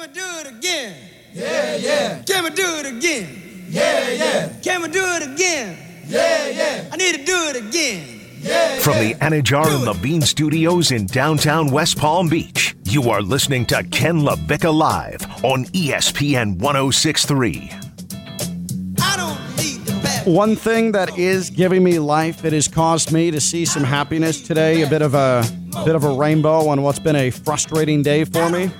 Can we do it again? Yeah, yeah. Can we do it again? Yeah, yeah. Can we do it again? Yeah, yeah. I need to do it again. Yeah, From the Anajar and Levine Studios in downtown West Palm Beach, you are listening to Ken LaVicka Live on ESPN 1063. I don't need the back. One thing that is giving me life, it has caused me to see some happiness today, a bit of a bit of a rainbow on what's been a frustrating day for me.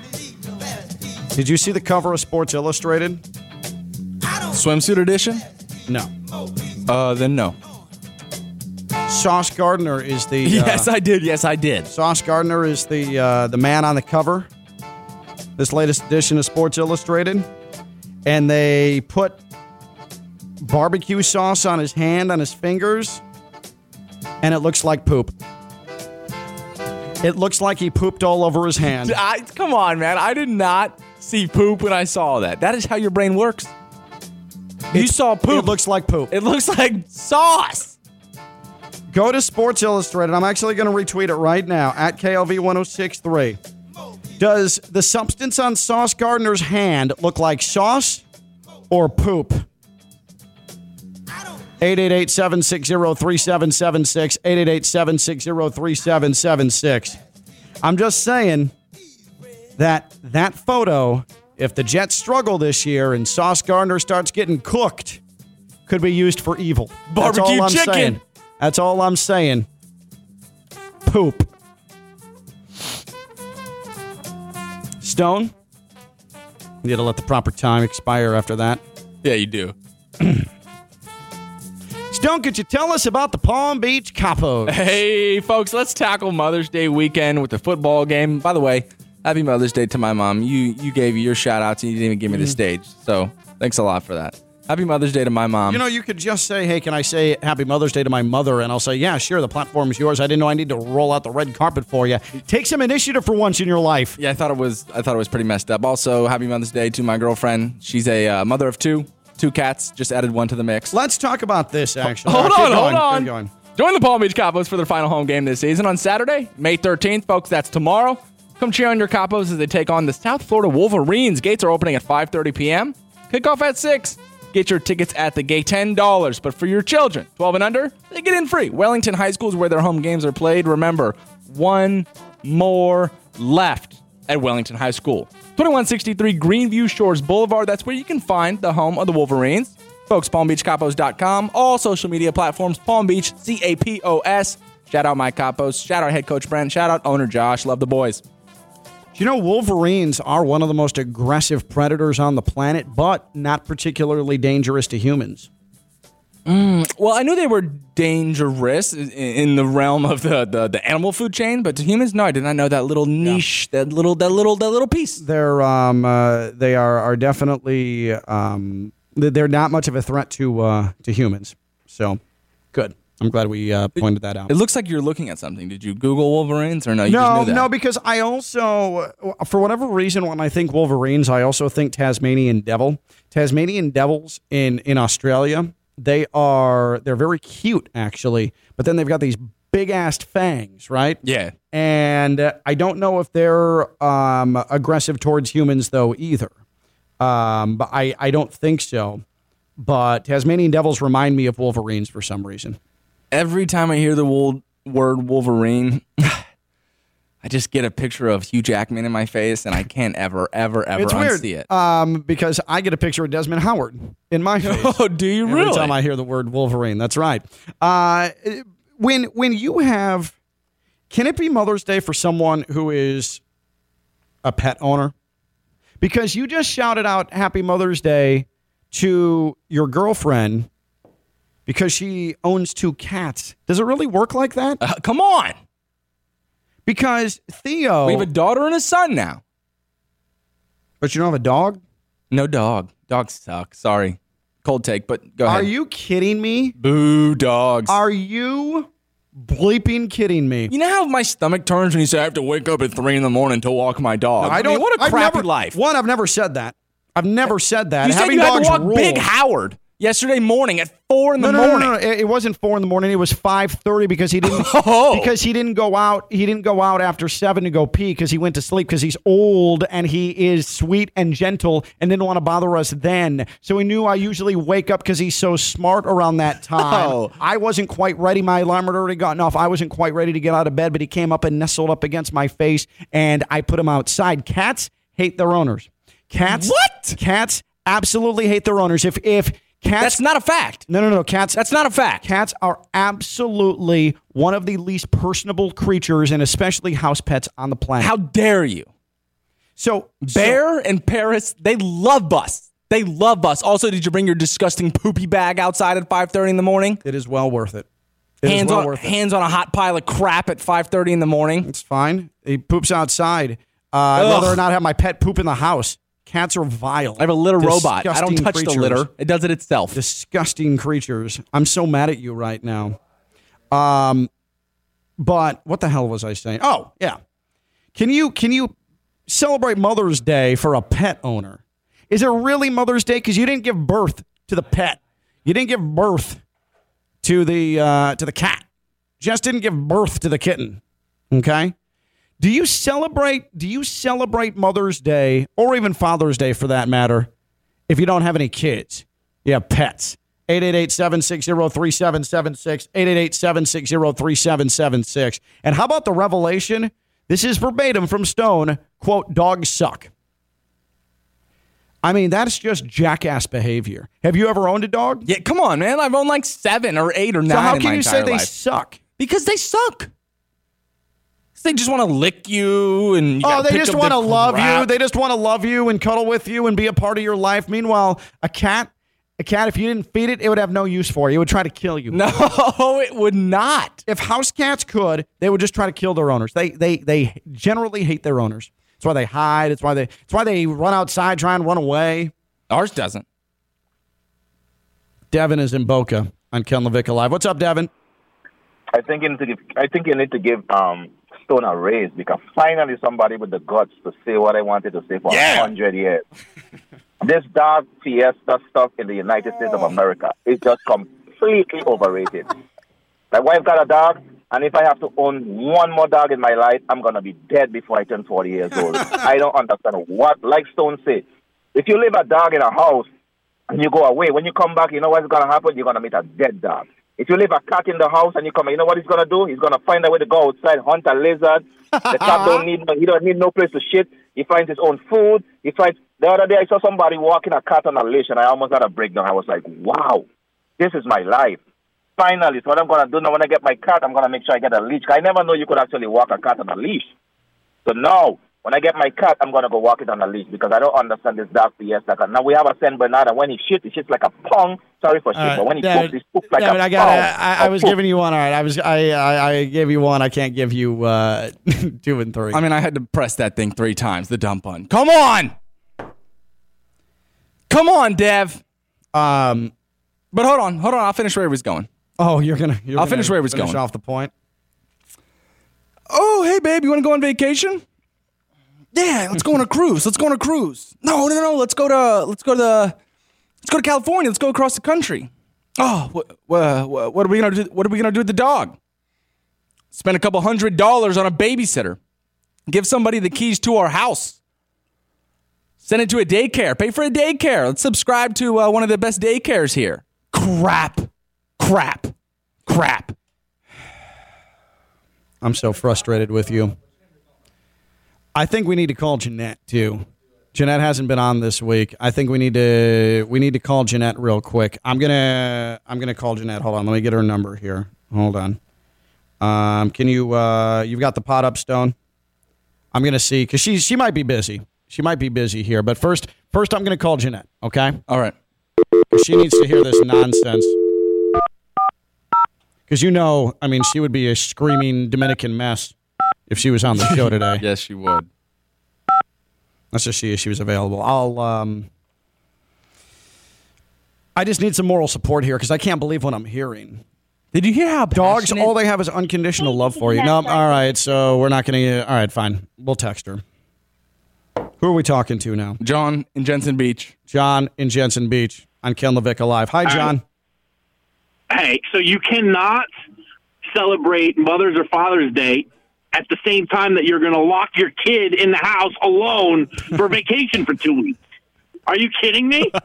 Did you see the cover of Sports Illustrated? Swimsuit edition? No. Uh, then no. Sauce Gardner is the Yes, uh, I did. Yes, I did. Sauce Gardner is the uh, the man on the cover. This latest edition of Sports Illustrated, and they put barbecue sauce on his hand, on his fingers, and it looks like poop. It looks like he pooped all over his hand. I, come on, man. I did not see poop when I saw that. That is how your brain works. You saw poop. It looks like poop. It looks like sauce. Go to Sports Illustrated. I'm actually going to retweet it right now at KLV1063. Does the substance on Sauce Gardner's hand look like sauce or poop? 888 760 3776. 888 760 3776. I'm just saying that that photo, if the Jets struggle this year and Sauce Gardner starts getting cooked, could be used for evil. That's Barbecue all I'm chicken. saying. That's all I'm saying. Poop. Stone. You gotta let the proper time expire after that. Yeah, you do. Stone, could you tell us about the Palm Beach Capos? Hey, folks, let's tackle Mother's Day weekend with the football game. By the way, happy Mother's Day to my mom. You you gave your shout outs and you didn't even give me the stage. So thanks a lot for that. Happy Mother's Day to my mom. You know, you could just say, hey, can I say Happy Mother's Day to my mother? And I'll say, yeah, sure, the platform is yours. I didn't know I need to roll out the red carpet for you. Take some initiative for once in your life. yeah, I thought it was I thought it was pretty messed up. Also, happy Mother's Day to my girlfriend. She's a uh, mother of two, two cats. Just added one to the mix. Let's talk about this, actually. Hold Keep on, going, hold on. going. Join the Palm Beach Capos for their final home game this season on Saturday, May 13th, folks. That's tomorrow. Come cheer on your Capos as they take on the South Florida Wolverines. Gates are opening at 5:30 p.m. Kickoff at 6. Get your tickets at the gate, $10. But for your children, 12 and under, they get in free. Wellington High School is where their home games are played. Remember, one more left at Wellington High School. 2163 Greenview Shores Boulevard. That's where you can find the home of the Wolverines. Folks, PalmBeachCapos.com. All social media platforms, Palm Beach, C A P O S. Shout out my Capos. Shout out head coach Brent. Shout out owner Josh. Love the boys. You know, Wolverines are one of the most aggressive predators on the planet, but not particularly dangerous to humans. Well, I knew they were dangerous in- in the realm of the, the, the animal food chain, but to humans, no, I did not know that little niche, that little that little that little piece. They're um, uh, they are are definitely um, they're not much of a threat to uh, to humans. So good. I'm glad we uh, pointed that out. It looks like you're looking at something. Did you Google Wolverines or no? You No, knew that? no, because I also, for whatever reason, when I think Wolverines, I also think Tasmanian Devil. Tasmanian Devils in in Australia, they are they're very cute actually, but then they've got these big ass fangs, right? Yeah. And uh, I don't know if they're um, aggressive towards humans though either. Um, but I I don't think so. But Tasmanian Devils remind me of Wolverines for some reason. Every time I hear the word Wolverine, I just get a picture of Hugh Jackman in my face, and I can't ever, ever, ever It's weird unsee it. Um, because I get a picture of Desmond Howard in my face. oh, do you Every really? Every time I hear the word Wolverine, that's right. Uh, when when you have, can it be Mother's Day for someone who is a pet owner? Because you just shouted out Happy Mother's Day to your girlfriend because she owns two cats. Does it really work like that? Uh, come on. Because Theo, We have a daughter and a son now. but you don't have a dog. No dog. Dogs suck. Sorry. Cold take, but go ahead. Are you kidding me? Boo dogs. Are you bleeping kidding me? you know how my stomach turns when you say I have to wake up at three in the morning to walk my dog? I don't. mean, what a I've crappy never- life. One, I've never said that. I've never said that. You said Having you had to walk rule. Big Howard. Yesterday morning at four in the No, no, no, morning. no, no. It, it wasn't four in the morning. It was five thirty because he didn't Oh. because he didn't go out. He didn't go out after seven to go pee because he went to sleep because he's old and he is sweet and gentle and didn't want to bother us then. So he knew I usually wake up because he's so smart around that time. Oh. I wasn't quite ready. My alarm had already gotten off. I wasn't quite ready to get out of bed, but he came up and nestled up against my face and I put him outside. Cats hate their owners. Cats. What? Cats absolutely hate their owners. If if cats That's not a fact. no, no, no. Cats. That's not a fact. Cats are absolutely one of the least personable creatures, and especially house pets on the planet. How dare you? so? Bear and Paris, they love us. They love us. Also, did you bring your disgusting poopy bag outside at 5:30 in the morning? it is well worth it. It is hands well on worth it. hands on a hot pile of crap at 5:30 in the morning. It's fine. He poops outside. Uh, I'd rather not have my pet poop in the house. Cats are vile. I have a litter robot. I don't touch the litter. It does it itself. disgusting creatures. I'm so mad at you right now. Um, but what the hell was I saying? Oh, yeah. Can you can you celebrate Mother's Day for a pet owner? Is it really Mother's Day because you didn't give birth to the pet? You didn't give birth to the uh, to the cat. Just didn't give birth to the kitten. Okay. Do you celebrate? Do you celebrate Mother's Day or even Father's Day for that matter? If you don't have any kids, you have pets. 888-760-3776, 888-760-3776. And how about the revelation? This is verbatim from Stone, quote, dogs suck. I mean, that's just jackass behavior. Have you ever owned a dog? yeah, come on, man. I've owned like seven or eight or nine. So how can you say entire they suck? Because they suck. 'Cause They just want to lick you and you Oh, they pick just want to the love you. They just want to love you and cuddle with you and be a part of your life. Meanwhile, a cat, a cat, if you didn't feed it, it would have no use for you. It would try to kill you. no, it would not. If house cats could, they would just try to kill their owners. They they they generally hate their owners. That's why they hide. It's why they it's why they run outside, try and run away. Ours doesn't. Devin is in Boca on Ken Levick Live. What's up, Devin? I think you need to give. I think you need to give um, Stone a raise because finally somebody with the guts to say what I wanted to say for a Yeah. hundred years. this dog fiesta stuff in the United States of America is just completely overrated. My wife got a dog, and if I have to own one more dog in my life, I'm gonna be dead before I turn 40 years old. I don't understand what. Like Stone said, if you leave a dog in a house and you go away, when you come back, you know what's gonna happen? You're gonna meet a dead dog. If you leave a cat in the house and you come, you know what he's gonna do? He's gonna find a way to go outside, hunt a lizard. The cat don't need no, he don't need no place to shit. He finds his own food. He finds. The other day I saw somebody walking a cat on a leash, and I almost had a breakdown. I was like, wow, this is my life. Finally, so what I'm gonna do now when I get my cat, I'm gonna make sure I get a leash. I never know you could actually walk a cat on a leash. So now, when I get my cat, I'm gonna go walk it on a leash because I don't understand this dog fiesta. cat. Now we have a Saint Bernard, and when he shoots, he shits like a pong. Sorry for shit, but when he poops, he poops like David, a I got. pong. I, I A was poop. giving you one. All right, I was. I, I I gave you one. I can't give you uh, two and three. I mean, I had to press that thing three times, the dump button. Come on. Come on, Dev. um. But hold on, hold on. I'll finish where he was going. Oh, you're gonna. You're I'll gonna finish where he was finish going. Off the point. Oh, hey, babe, you want to go on vacation? Yeah, let's go on a cruise. Let's go on a cruise. No, no, no. Let's go to let's go to the let's go to California. Let's go across the country. Oh, what what, what are we gonna do? What are we gonna do with the dog? Spend a couple hundred dollars on a babysitter. Give somebody the keys to our house. Send it to a daycare. Pay for a daycare. Let's subscribe to uh, one of the best daycares here. Crap, crap, crap. I'm so frustrated with you. I think we need to call Jeanette too. Jeanette hasn't been on this week. I think we need to we need to call Jeanette real quick. I'm gonna I'm gonna call Jeanette. Hold on, let me get her number here. Hold on. Um, can you uh, you've got the pot up, Stone? I'm gonna see because she she might be busy. She might be busy here, but first first I'm gonna call Jeanette. Okay, All right. she needs to hear this nonsense. Because you know, I mean, she would be a screaming Dominican mess if she was on the show today. Yes, she would. Let's just see if she was available. I'll. um I just need some moral support here because I can't believe what I'm hearing. Did you hear how Dogs, passionate- all they have is unconditional love for you. No, all right. So we're not going to. All right, fine. We'll text her. Who are we talking to now? John in Jensen Beach. John in Jensen Beach. on Ken LaVicka Live. Hi, John. Hey, so you cannot celebrate Mother's or Father's Day at the same time that you're going to lock your kid in the house alone for vacation for two weeks. Are you kidding me?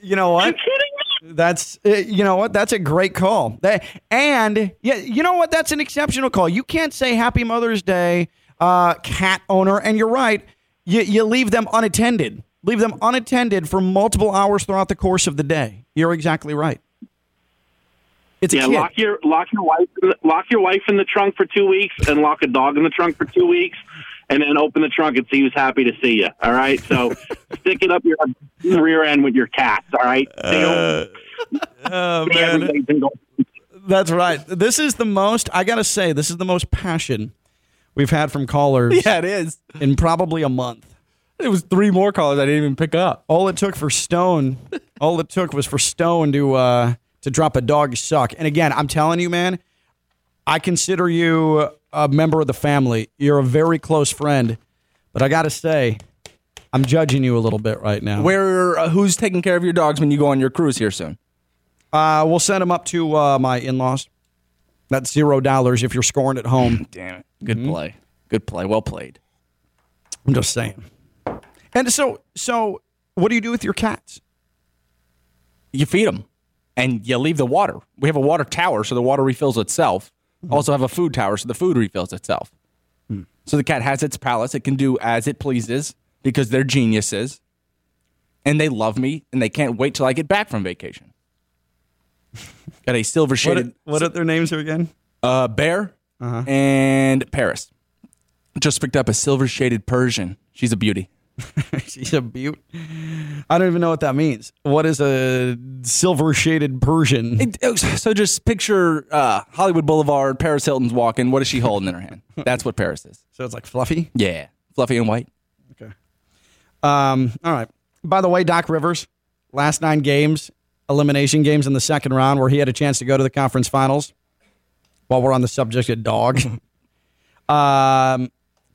You know what? Are you kidding me? That's uh, you know what? That's a great call. That, and yeah, you know what? That's an exceptional call. You can't say Happy Mother's Day, uh, cat owner, and you're right. You you leave them unattended. Leave them unattended for multiple hours throughout the course of the day. You're exactly right. It's a Yeah, kid. lock your lock your wife in the, lock your wife in the trunk for two weeks, and lock a dog in the trunk for two weeks, and then open the trunk and see who's happy to see you. All right, so stick it up your rear end with your cats. All right, oh See every single- That's right. This is the most. I gotta say, this is the most passion we've had from callers Yeah, it is. in probably a month. It was three more callers I didn't even pick up. All it took for Stone, all it took was for Stone to uh, to drop a dog suck. And again, I'm telling you, man, I consider you a member of the family. You're a very close friend, but I got to say, I'm judging you a little bit right now. Where? Uh, who's taking care of your dogs when you go on your cruise here soon? Uh, we'll send them up to uh, my in-laws. That's zero dollars if you're scoring at home. Damn it! Good play. Good play. Well played. I'm just saying. And so, so what do you do with your cats? You feed them, and you leave the water. We have a water tower, so the water refills itself. Also have a food tower, so the food refills itself. So the cat has its palace. It can do as it pleases because they're geniuses, and they love me, and they can't wait till I get back from vacation. Got a silver What, shaded what are their names here again? uh, bear uh-huh. and Paris. Just picked up a silver shaded Persian. She's a beauty. She's a beaut. I don't even know what that means. What is a silver shaded Persian? It- so just picture uh, Hollywood Boulevard. Paris Hilton's walking. What is she holding in her hand? That's what Paris is. So it's like fluffy. Yeah, fluffy and white. Okay. Um. All right. By the way, Doc Rivers, last nine games, elimination games in the second round, where he had a chance to go to the conference finals. While we're on the subject of dog, um,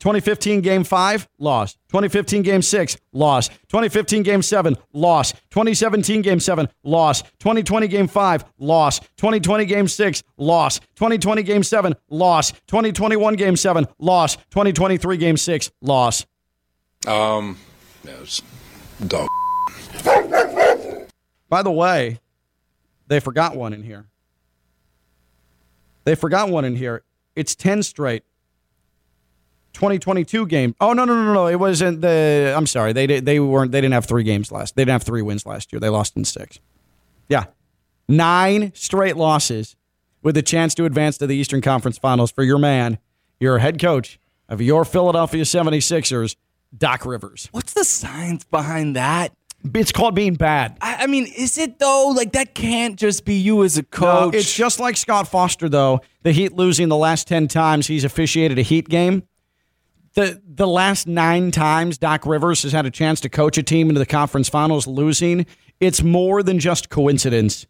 2015 game five, lost. 2015 game six, lost. 2015 game seven, lost. 2017 game seven, lost. 2020 game five, lost. 2020 game six, lost. 2020 game seven, lost. 2021 game seven, lost. 2023 game six, lost. Um, yeah, it's dog. By the way, they forgot one in here. They forgot one in here. It's 10 straight. 2022 game. Oh no no no no! It wasn't the. I'm sorry. They did. They weren't. They didn't have three games last. They didn't have three wins last year. They lost in six. Yeah, nine straight losses with a chance to advance to the Eastern Conference Finals for your man, your head coach of your Philadelphia 76ers, Doc Rivers. What's the science behind that? It's called being bad. I, I mean, is it though? Like that can't just be you as a No, coach. it's just like Scott Foster, though. The Heat losing the last 10 times he's officiated a Heat game. The, the last nine times Doc Rivers has had a chance to coach a team into the conference finals losing, it's more than just coincidence.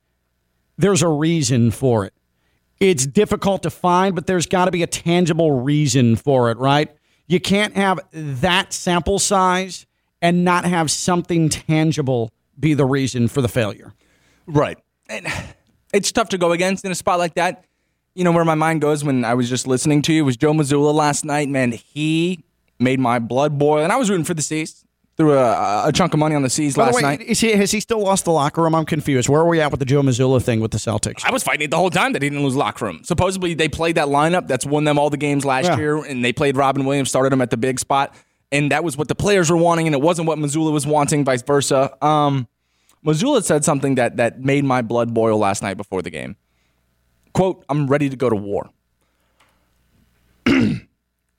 There's a reason for it. It's difficult to find, but there's got to be a tangible reason for it, right? You can't have that sample size and not have something tangible be the reason for the failure. Right. And it's tough to go against in a spot like that. You know, where my mind goes when I was just listening to you was Joe Mazzulla last night. Man, he made my blood boil. And I was rooting for the C's. Threw a, a chunk of money on the C's By the last way, night. is he, has he still lost the locker room? I'm confused. Where are we at with the Joe Mazzulla thing with the Celtics? I was fighting it the whole time that he didn't lose locker room. Supposedly they played that lineup that's won them all the games last Yeah. year, and they played Robin Williams, started him at the big spot, and that was what the players were wanting, and it wasn't what Mazzulla was wanting, vice versa. Um, Mazzulla said something that that made my blood boil last night before the game. "Quote: I'm ready to go to war."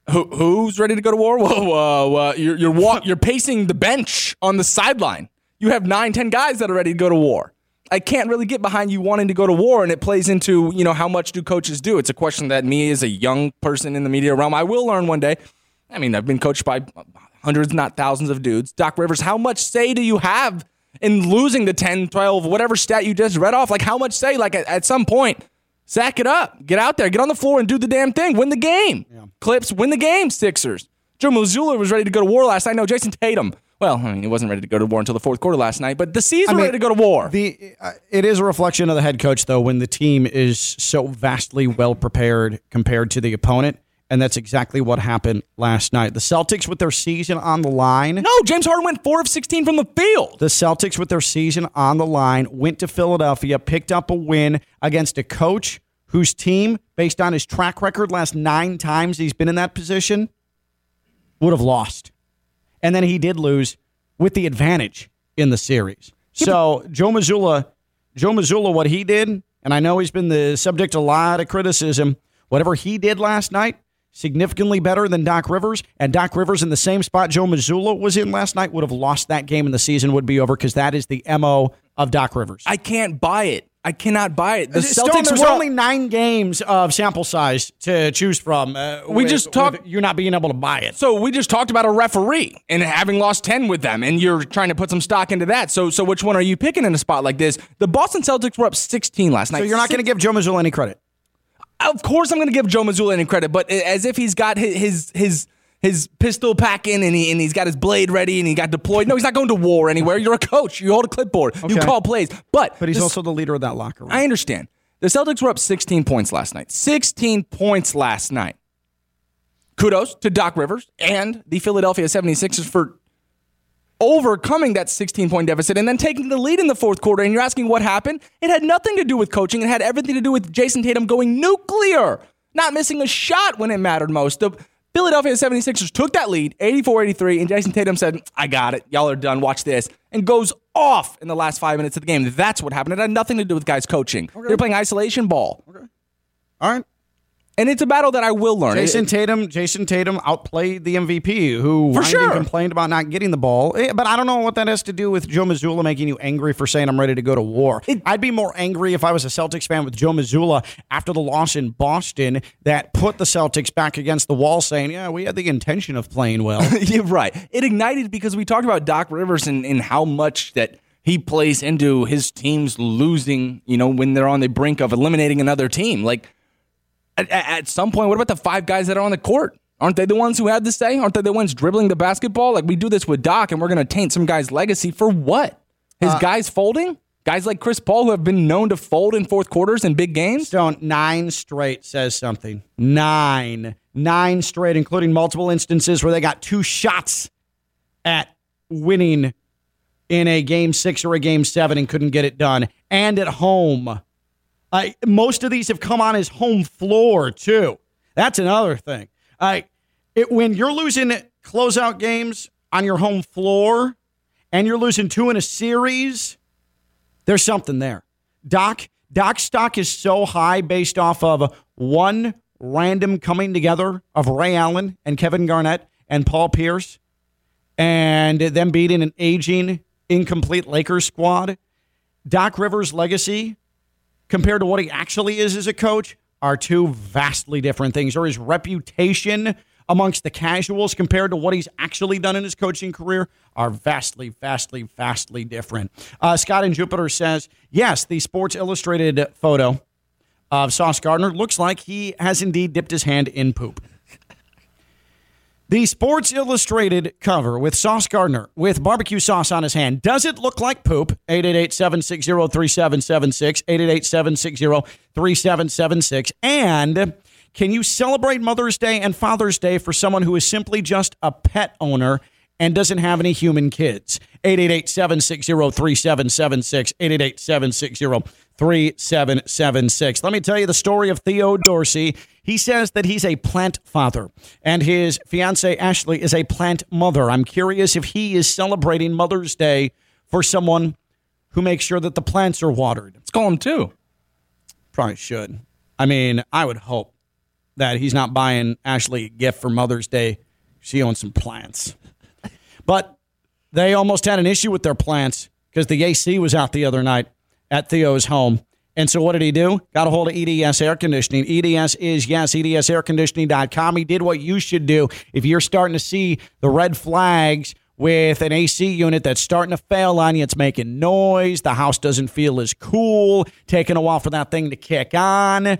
Who, who's ready to go to war? Whoa, whoa, whoa. You're you're wa- you're pacing the bench on the sideline. You have nine, ten guys that are ready to go to war. I can't really get behind you wanting to go to war, and it plays into you know how much do coaches do? It's a question that me as a young person in the media realm, I will learn one day. I mean, I've been coached by hundreds, not thousands of dudes. Doc Rivers, how much say do you have in losing the 10, 12, whatever stat you just read off? Like how much say? Like at, at some point, sack it up, get out there, get on the floor and do the damn thing, win the game. Clips, win the game, Sixers. Joe Mazzulla was ready to go to war last night. No, Jayson Tatum Well, I mean, he wasn't ready to go to war until the fourth quarter last night, but the C's I mean, ready to go to war. The uh, it is a reflection of the head coach though when the team is so vastly well prepared compared to the opponent, and that's exactly what happened last night. The Celtics with their season on the line. no, James Harden went four of sixteen from the field. The Celtics with their season on the line went to Philadelphia, picked up a win against a coach whose team, based on his track record last 9 times he's been in that position, would have lost. And then he did lose with the advantage in the series. So Joe Mazzulla, Joe Mazzulla, what he did, and I know he's been the subject of a lot of criticism. Whatever he did last night, significantly better than Doc Rivers. And Doc Rivers in the same spot Joe Mazzulla was in last night would have lost that game, and the season would be over because that is the mo of Doc Rivers. I can't buy it. I cannot buy it. The Still, Celtics there's were only nine games of sample size to choose from. Uh, We with- just talked- with you not being able to buy it. So we just talked about a referee and having lost ten with them, and you're trying to put some stock into that. So, so which one are you picking in a spot like this? The Boston Celtics were up 16 last night. So you're not going to give Joe Mazzulla any credit. Of course, I'm going to give Joe Mazzulla any credit, but as if he's got his his his, his pistol packing and he and he's got his blade ready and he got deployed. No, he's not going to war anywhere. You're a coach. You hold a clipboard. You call plays. But But he's this- also the leader of that locker room. I understand. The Celtics were up 16 points last night. 16 points last night. Kudos to Doc Rivers and the Philadelphia 76ers for overcoming that 16 point deficit and then taking the lead in the fourth quarter. And you're asking what happened? It had nothing to do with coaching. It had everything to do with Jayson Tatum going nuclear, not missing a shot when it mattered most. The Philadelphia 76ers took that lead, 84 83, and Jayson Tatum said, I got it. Y'all are done. Watch this. And goes off in the last five minutes of the game. That's what happened. It had nothing to do with guys coaching. They're playing isolation ball. All right. And it's a battle that I will learn. Jayson It- Tatum, Jayson Tatum outplayed the MVP, who For sure. complained about not getting the ball. Eh, But I don't know what that has to do with Joe Mazzulla making you angry for saying I'm ready to go to war. I'd be more angry if I was a Celtics fan with Joe Mazzulla after the loss in Boston that put the Celtics back against the wall, saying, "Yeah, we had the intention of playing well." You're right. It ignited because we talked about Doc Rivers and, and how much that he plays into his teams losing, you know, when they're on the brink of eliminating another team. Like, at, at some point, what about the five guys that are on the court? Aren't they the ones who had to say? Aren't they the ones dribbling the basketball? Like, we do this with Doc and we're going to taint some guy's legacy for what? His uh, guys folding? Guys like Chris Paul who have been known to fold in fourth quarters in big games? Stone, nine straight says something. Nine. Nine straight, including multiple instances where they got two shots at winning in a game six or a game seven and couldn't get it done. And at home. Uh, most of these have come on his home floor, too. That's another thing. Uh, it, when you're losing closeout games on your home floor and you're losing two in a series, there's something there. Doc, Doc's stock is so high based off of one random coming together of Ray Allen and Kevin Garnett and Paul Pierce and them beating an aging, incomplete Lakers squad. Doc Rivers' legacy compared to what he actually is as a coach are two vastly different things. Or his reputation amongst the casuals compared to what he's actually done in his coaching career are vastly, vastly, vastly different. Uh, Scott in Jupiter says, yes, the Sports Illustrated photo of Sauce Gardner looks like he has indeed dipped his hand in poop. The Sports Illustrated cover with Sauce Gardner with barbecue sauce on his hand. Does it look like poop? 888-760-3776, 888-760-3776. And can you celebrate Mother's Day and Father's Day for someone who is simply just a pet owner and doesn't have any human kids? 888-760-3776, 888-760-3776. Let me tell you the story of Theo Dorsey. He says that he's a plant father and his fiancee Ashley is a plant mother. I'm curious if he is celebrating Mother's Day for someone who makes sure that the plants are watered. Let's call him too. Probably should. I mean, I would hope that he's not buying Ashley a gift for Mother's Day. She owns some plants. But they almost had an issue with their plants because the AC was out the other night at Theo's home. And so what did he do? Got a hold of EDS Air Conditioning. EDS is, yes, EDSAirconditioning.com. He did what you should do. If you're starting to see the red flags with an AC unit that's starting to fail on you, it's making noise, the house doesn't feel as cool, taking a while for that thing to kick on,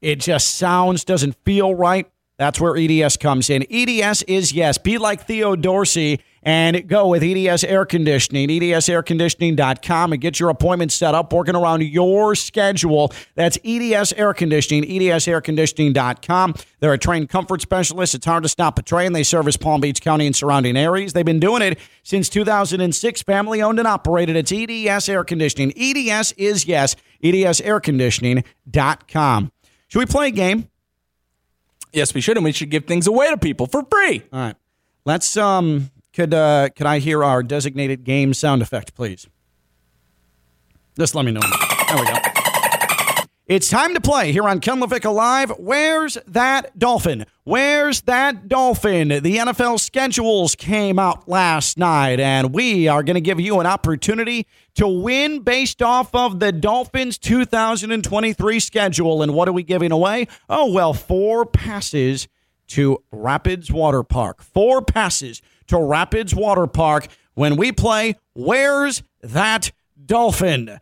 it just sounds, doesn't feel right. That's where EDS comes in. EDS is, yes, be like Theo Dorsey and go with EDS Air Conditioning, edsairconditioning.com, and get your appointment set up, working around your schedule. That's EDS Air Conditioning, edsairconditioning.com. They're a trained comfort specialist. It's hard to stop a train. They service Palm Beach County and surrounding areas. They've been doing it since 2006, family owned and operated. It's EDS Air Conditioning. EDS is yes, edsairconditioning.com. Should we play a game? Yes, we should, and we should give things away to people for free. All right. Let's um could uh could I hear our designated game sound effect, please? Just let me know. There we go. It's time to play here on Ken LaVicka Live. Where's that dolphin? Where's that dolphin? The NFL schedules came out last night, and we are going to give you an opportunity to win based off of the Dolphins 2023 schedule. And what are we giving away? Oh, well, four passes to Rapids Water Park. Four passes to Rapids Water Park when we play Where's That Dolphin?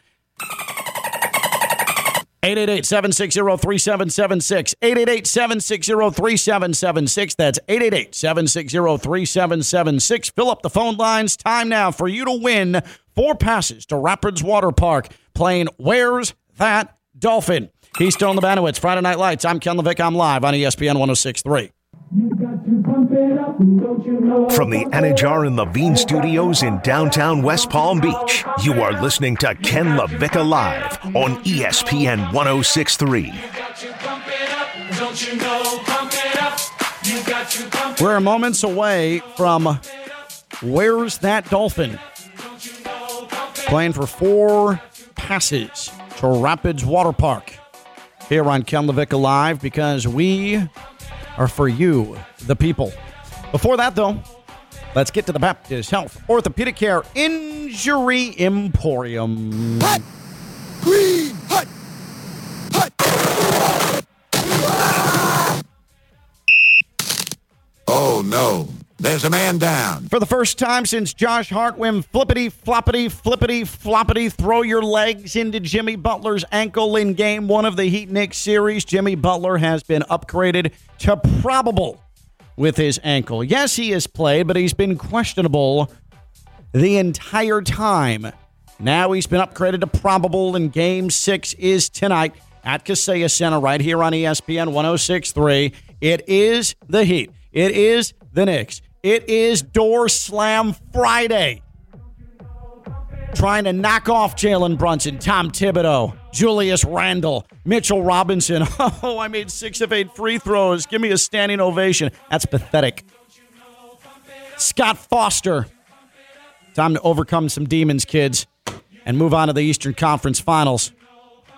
888-760-3776. 888-760-3776. That's 888-760-3776. Fill up the phone lines. Time now for you to win four passes to Rapids Water Park playing Where's That Dolphin? He's still in the Banowitz. Friday Night Lights. I'm Ken Levick. I'm live on ESPN 1063. From the Anajar and Levine Studios in downtown West Palm Beach, you are listening to Ken LaVicka Live on ESPN 1063. We're moments away from Where's That Dolphin? Playing for four passes to Rapids Water Park here on Ken LaVicka Live because we are for you, the people. Before that, though, let's get to the Baptist Health Orthopedic Care Injury Emporium. Green there's a man down. For the first time since Josh Hart went flippity floppity flippity floppity throw your legs into Jimmy Butler's ankle in game one of the Heat Knicks series, Jimmy Butler has been upgraded to probable with his ankle. Yes, he has played, but he's been questionable the entire time. Now he's been upgraded to probable, and game six is tonight at Kaseya Center right here on ESPN 1063. It is the Heat. It is the Knicks. It is Door Slam Friday. Trying to knock off Jalen Brunson, Tom Thibodeau, Julius Randle, Mitchell Robinson. Oh, I made six of eight free throws. Give me a standing ovation. That's pathetic. Scott Foster. Time to overcome some demons, kids, and move on to the Eastern Conference Finals.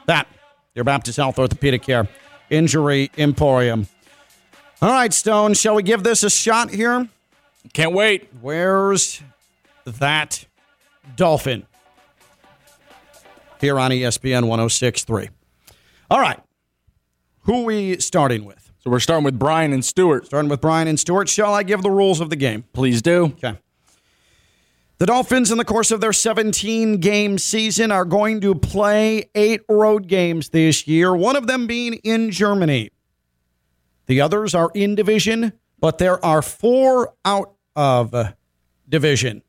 That, your Baptist Health Orthopedic Care Injury Emporium. All right, Stone, shall we give this a shot here? Can't wait. Where's that dolphin? Here on ESPN 1063. All right. Who we starting with? So we're starting with Brian and Stewart. Starting with Brian and Stewart. Shall I give the rules of the game? Please do. Okay. The Dolphins, in the course of their 17 game season, are going to play eight road games this year, one of them being in Germany. The others are in division, but there are four out of uh, division.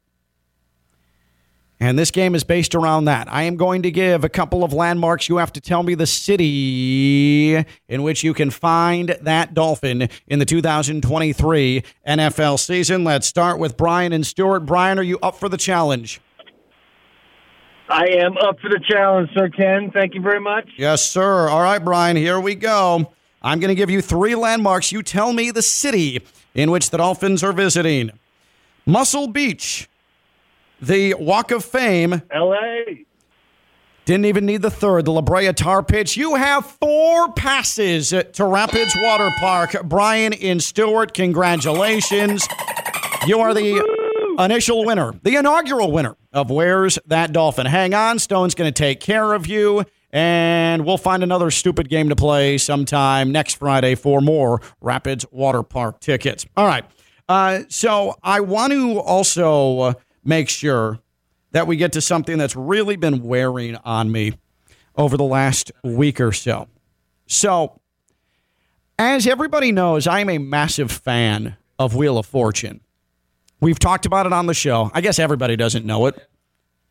And this game is based around that. I am going to give a couple of landmarks. You have to tell me the city in which you can find that dolphin in the 2023 NFL season. Let's start with Brian and Stewart. Brian, are you up for the challenge? I am up for the challenge, Sir Ken. Thank you very much. Yes, sir. All right, Brian, here we go. I'm going to give you three landmarks. You tell me the city in which the Dolphins are visiting Muscle Beach, the Walk of Fame. L.A. Didn't even need the third, the La Brea Tar Pits. You have four passes to Rapids Water Park. Brian in Stewart, congratulations. You are the initial winner, the inaugural winner of Where's That Dolphin? Hang on, Stone's going to take care of you, and we'll find another stupid game to play sometime next Friday for more Rapids Water Park tickets. All right. Uh, so I want to also uh, make sure that we get to something that's really been wearing on me over the last week or so. So, as everybody knows, I'm a massive fan of Wheel of Fortune. We've talked about it on the show. I guess everybody doesn't know it.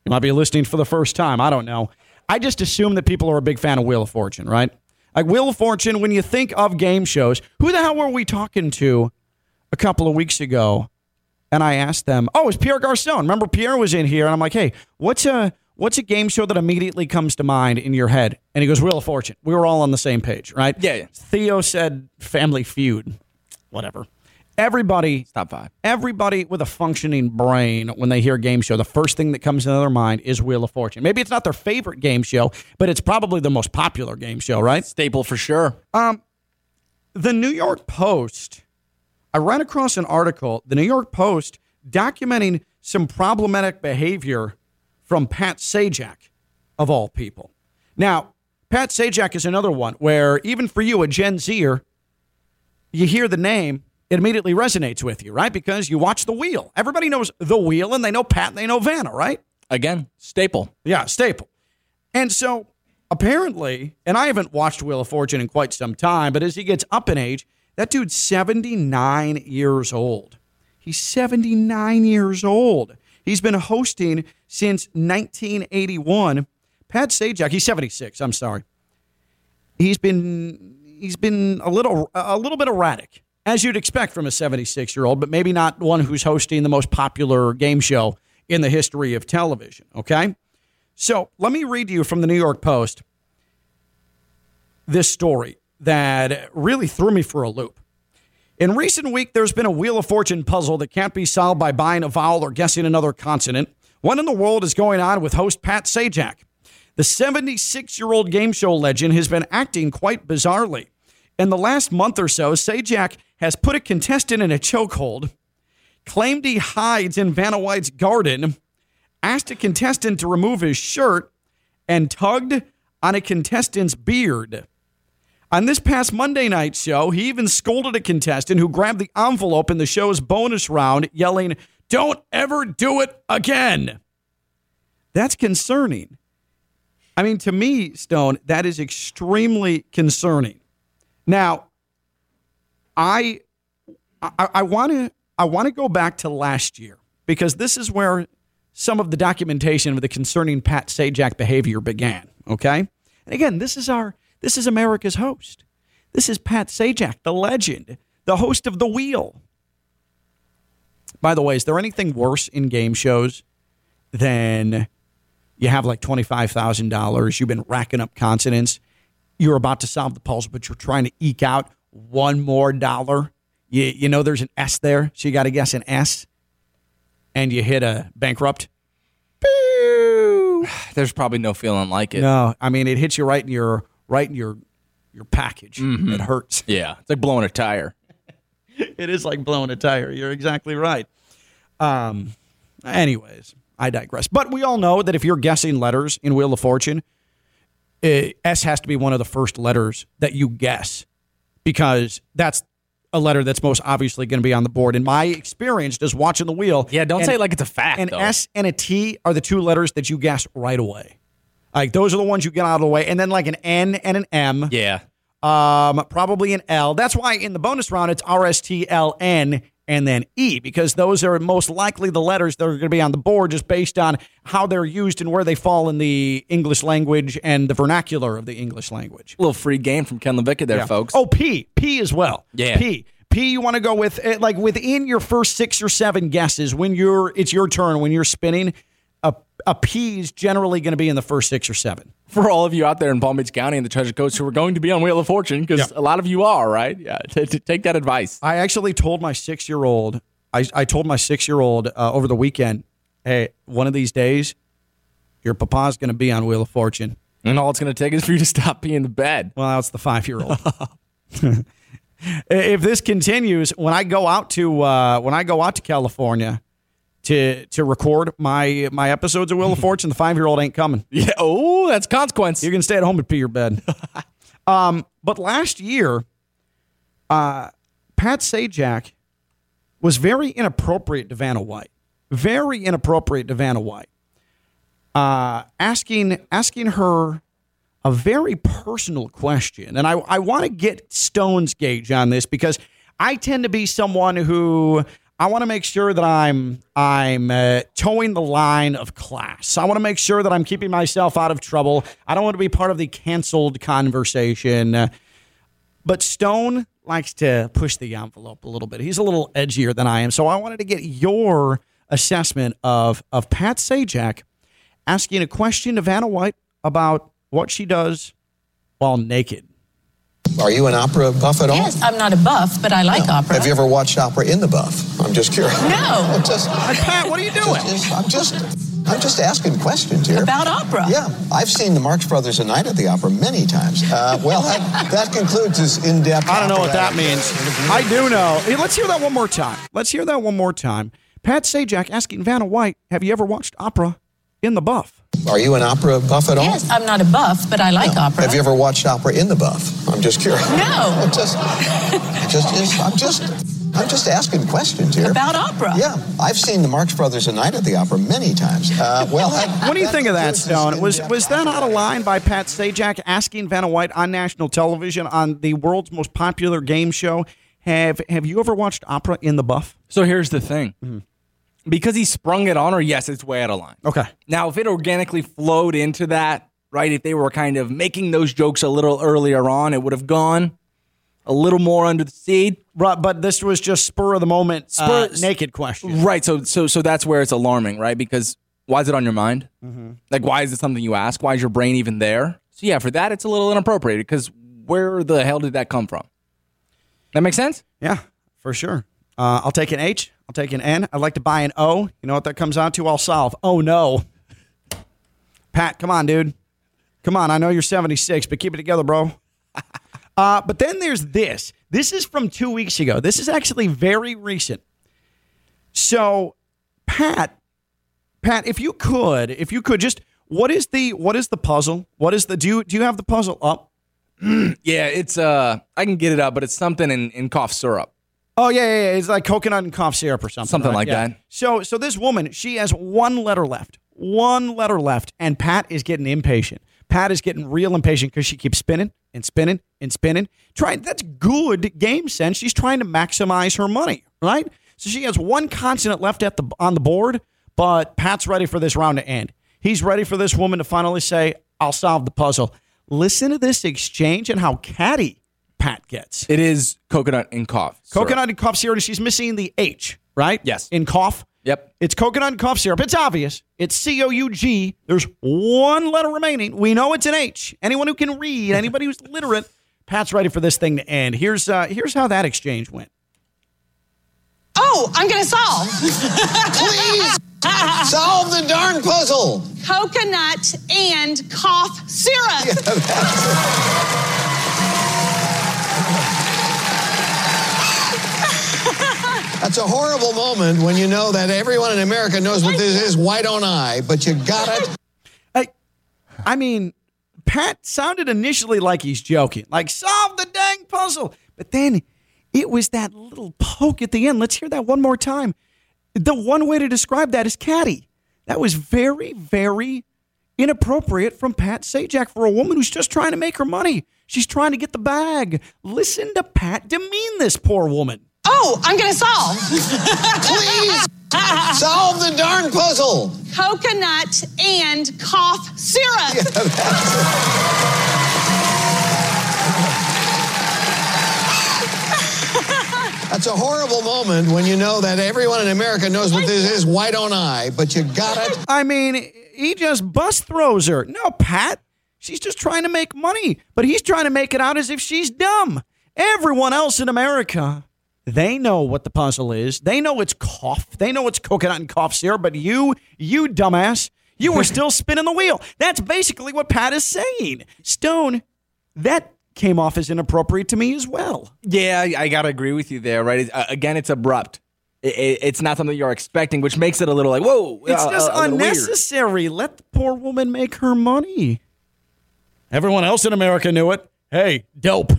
You might be listening for the first time. I don't know. I just assume that people are a big fan of Wheel of Fortune, right? Like Wheel of Fortune, when you think of game shows, who the hell were we talking to a couple of weeks ago? And I asked them, oh, it's Pierre Garcon. Remember, Pierre was in here, and I'm like, hey, what's a what's a game show that immediately comes to mind in your head? And he goes, Wheel of Fortune. We were all on the same page, right? Yeah, yeah. Theo said Family Feud. Whatever. Everybody Top five. everybody with a functioning brain when they hear game show the first thing that comes into their mind is wheel of fortune maybe it's not their favorite game show but it's probably the most popular game show right Staple for sure. Um, the new york post i ran across an article the new york post documenting some problematic behavior from pat sajak of all people now pat sajak is another one where even for you a gen zer you hear the name, it immediately resonates with you, right? Because you watch The Wheel. Everybody knows The Wheel and they know Pat and they know Vanna, right? Again, staple. Yeah, staple. And so apparently, and I haven't watched Wheel of Fortune in quite some time, but as he gets up in age, that dude's 79 years old. He's 79 years old. He's been hosting since 1981. Pat Sajak, he's 76, I'm sorry. He's been he's been a little a little bit erratic, as you'd expect from a 76 year old, but maybe not one who's hosting the most popular game show in the history of television. Okay, so let me read you from the New York Post this story that really threw me for a loop. In recent week, there's been a Wheel of Fortune puzzle that can't be solved by buying a vowel or guessing another consonant. What in the world is going on with host Pat Sajak? The 76 year old game show legend has been acting quite bizarrely. In the last month or so, Sajak has put a contestant in a chokehold, claimed he hides in Vanna White's garden, asked a contestant to remove his shirt, and tugged on a contestant's beard. On this past Monday night show, he even scolded a contestant who grabbed the envelope in the show's bonus round, yelling, Don't ever do it again. That's concerning. I mean, to me, Stone, that is extremely concerning. Now, I I want to I want to go back to last year because this is where some of the documentation of the concerning Pat Sajak behavior began. Okay, and again, this is our this is America's host. This is Pat Sajak, the legend, the host of The Wheel. By the way, is there anything worse in game shows than you have like $25,000, you've been racking up consonants, you're about to solve the puzzle, but you're trying to eke out one more dollar? You, you know there's an S there, so you got to guess an S, and you hit a bankrupt. There's probably no feeling like it. No, I mean it hits you right in your right in your your package. It hurts. Yeah, it's like blowing a tire. it is like blowing a tire. You're exactly right. Um, anyways, I digress. But we all know that if you're guessing letters in Wheel of Fortune, uh, S has to be one of the first letters that you guess because that's a letter that's most obviously going to be on the board. In my experience, just watching the wheel, Yeah, don't and- say it like it's a fact. an though. S and a T are the two letters that you guess right away. Like those are the ones you get out of the way, and then like an N and an M. Yeah. Um, probably an L. That's why in the bonus round it's R S T L N and then E because those are most likely the letters that are going to be on the board just based on how they're used and where they fall in the English language and the vernacular of the English language. A little free game from Ken LaVicka there, Yeah. folks. Oh, P. P as well. Yeah. P. P you want to go with eh, like within your first 6 or 7 guesses when you're it's your turn when you're spinning a P is generally going to be in the first 6 or 7. For all of you out there in Palm Beach County and the Treasure Coast who are going to be on Wheel of Fortune, because a lot of you are, right? Yeah. T- t- take that advice. I actually told my 6-year-old I I told my 6-year-old uh, over the weekend, "Hey, one of these days your papa's going to be on Wheel of Fortune." And all it's going to take is for you to stop being the bed. Well, that's the five year old. if this continues, when I go out to uh, when I go out to California to to record my my episodes of Wheel of Fortune, the five year old ain't coming. Yeah. Oh, that's consequence. You can stay at home and pee your bed. um, but last year, uh, Pat Sajak was very inappropriate to Vanna White. Very inappropriate to Vanna White. Uh, asking asking her a very personal question. And I, I want to get Stone's gauge on this because I tend to be someone who I want to make sure that I'm I'm uh, toeing the line of class. I want to make sure that I'm keeping myself out of trouble. I don't want to be part of the canceled conversation. But Stone likes to push the envelope a little bit. He's a little edgier than I am. So I wanted to get your assessment of of Pat Sajak asking a question to Vanna White about what she does while naked. Are you an opera buff at all? Yes, I'm not a buff, but I like opera. Have you ever watched opera in the buff? I'm just curious. No. I'm just, Pat, what are you doing? just- I'm just, I'm just asking questions here. About opera? Yeah, I've seen the Marx Brothers a night at the opera many times. Uh, well, that, that concludes this in-depth. I don't know what that operatic means. I do know. Hey, let's hear that one more time. Let's hear that one more time. Pat Sajak asking Vanna White, "Have you ever watched opera in the buff?" Are you an opera buff at all? Yes, I'm not a buff, but I like opera. Have you ever watched opera in the buff? I'm just curious. No. I'm just, just, just, I'm just, I'm just asking questions here. About opera? Yeah, I've seen the Marx Brothers a night at the opera many times. Uh, well, that, What do you think of that, Stone? Was was that out of line by Pat Sajak asking Vanna White on national television on the world's most popular game show? Have Have you ever watched opera in the buff? So here's the thing. Because he sprung it on her, yes, it's way out of line. Okay. Now, if it organically flowed into that, right, if they were kind of making those jokes a little earlier on, it would have gone a little more under the seed. Right, but this was just spur of the moment, Spur- uh, naked question. Right. So, so, so that's where it's alarming, right? Because why is it on your mind? Mm-hmm. Like, why is it something you ask? Why is your brain even there? So, yeah, for that, it's a little inappropriate because where the hell did that come from? That makes sense? Yeah, for sure. Uh, I'll take an H. I'll take an N. I'd like to buy an O. You know what that comes out to? I'll solve. Oh no. Pat, come on, dude. Come on. I know you're 76, but keep it together, bro. uh, but then there's this. This is from two weeks ago. This is actually very recent. So, Pat, Pat, if you could, if you could just, what is the what is the puzzle? What is the do you do you have the puzzle up? Yeah, it's uh, I can get it up, but it's something in, in cough syrup. Oh yeah, yeah, yeah. It's like coconut and cough syrup or something. Something right? like Yeah. that. So, so this woman, she has one letter left, one letter left, and Pat is getting impatient. Pat is getting real impatient because she keeps spinning and spinning and spinning. Trying that's good game sense. She's trying to maximize her money, right? So she has one consonant left at the on the board, but Pat's ready for this round to end. He's ready for this woman to finally say, "I'll solve the puzzle." Listen to this exchange and how catty Pat gets. It is coconut and cough. syrup. Coconut and cough syrup. She's missing the H, right? Yes. In cough. Yep. It's coconut and cough syrup. It's obvious. It's C O U G. There's one letter remaining. We know it's an H. Anyone who can read, anybody who's literate, Pat's ready for this thing to end. Here's uh, here's how that exchange went. Oh, I'm going to solve. Please solve the darn puzzle. Coconut and cough syrup. That's a horrible moment when you know that everyone in America knows what this is. Why don't I? But you got it. I, I mean, Pat sounded initially like he's joking, like solve the dang puzzle, but then it was that little poke at the end. Let's hear that one more time. The one way to describe that is catty. That was very, very inappropriate from Pat Sajak for a woman who's just trying to make her money. She's trying to get the bag. Listen to Pat demean this poor woman. Oh, I'm going to solve. Please solve the darn puzzle. Coconut and cough syrup. That's a horrible moment when you know that everyone in America knows what this is. Why don't I? But you got it. I mean, he just bus throws her. No, Pat. She's just trying to make money, but he's trying to make it out as if she's dumb. Everyone else in America, they know what the puzzle is. They know it's cough. They know it's coconut and cough syrup, but you, you dumbass, you were still spinning the wheel. That's basically what Pat is saying. Stone, that came off as inappropriate to me as well. Yeah, I, I gotta agree with you there. Right? Uh, again, it's abrupt. It, it- it's not something you're expecting, which makes it a little like whoa. It's uh, just a- a little weird. unnecessary. Let the poor woman make her money. Everyone else in America knew it. Hey, dope.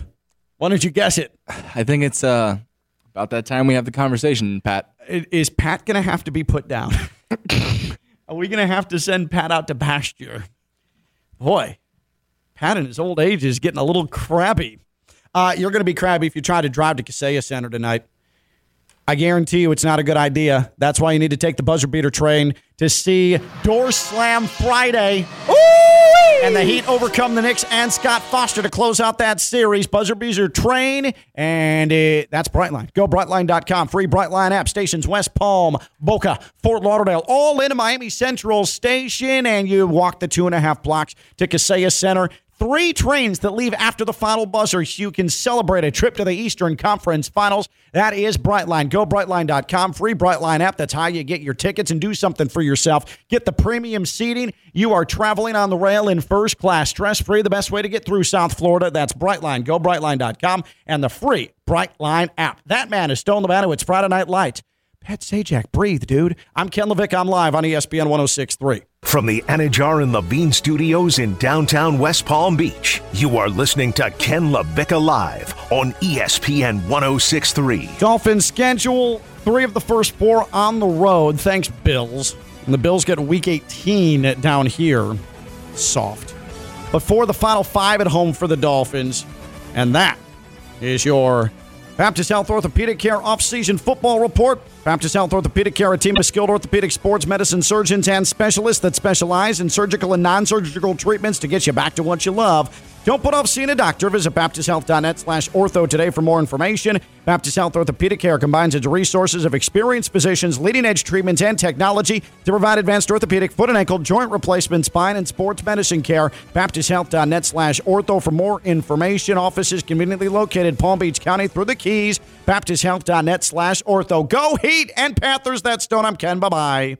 Why don't you guess it? I think it's uh, about that time we have the conversation, Pat. Is Pat going to have to be put down? Are we going to have to send Pat out to pasture? Boy, Pat in his old age is getting a little crabby. Uh, you're going to be crabby if you try to drive to Kaseya Center tonight. I guarantee you it's not a good idea. That's why you need to take the buzzer beater train to see Door Slam Friday. And the Heat overcome the Knicks and Scott Foster to close out that series. Buzzer beater train, and uh, that's Brightline. Go brightline.com. Free Brightline app. Stations West Palm, Boca, Fort Lauderdale, all in a Miami Central station. And you walk the two and a half blocks to Kaseya Center. Three trains that leave after the final buzzer so you can celebrate a trip to the Eastern Conference Finals. That is Brightline. Go brightline.com. Free Brightline app. That's how you get your tickets and do something for yourself. Get the premium seating. You are traveling on the rail in first class, stress free. The best way to get through South Florida. That's Brightline. Go brightline.com and the free Brightline app. That man is Stone Levano. It's Friday Night Lights. Pat Sajak, breathe, dude. I'm Ken LaVicka. I'm live on ESPN 1063. From the Anidjar and Levine studios in downtown West Palm Beach, you are listening to Ken LaVicka Live on ESPN 1063. Dolphins schedule three of the first four on the road. Thanks, Bills. And the Bills get week 18 down here. Soft. But for the final five at home for the Dolphins. And that is your Baptist Health Orthopedic Care off-season football report. Baptist Health Orthopedic Care, a team of skilled orthopedic sports medicine surgeons and specialists that specialize in surgical and non-surgical treatments to get you back to what you love. Don't put off seeing a doctor. Visit baptisthealth.net slash ortho today for more information. Baptist Health Orthopedic Care combines its resources of experienced physicians, leading edge treatments, and technology to provide advanced orthopedic, foot and ankle, joint replacement, spine, and sports medicine care. BaptistHealth.net slash ortho for more information. Offices conveniently located Palm Beach County through the Keys. BaptistHealth.net slash ortho. Go Heat and Panthers. That's Stone. I'm Ken. Bye bye.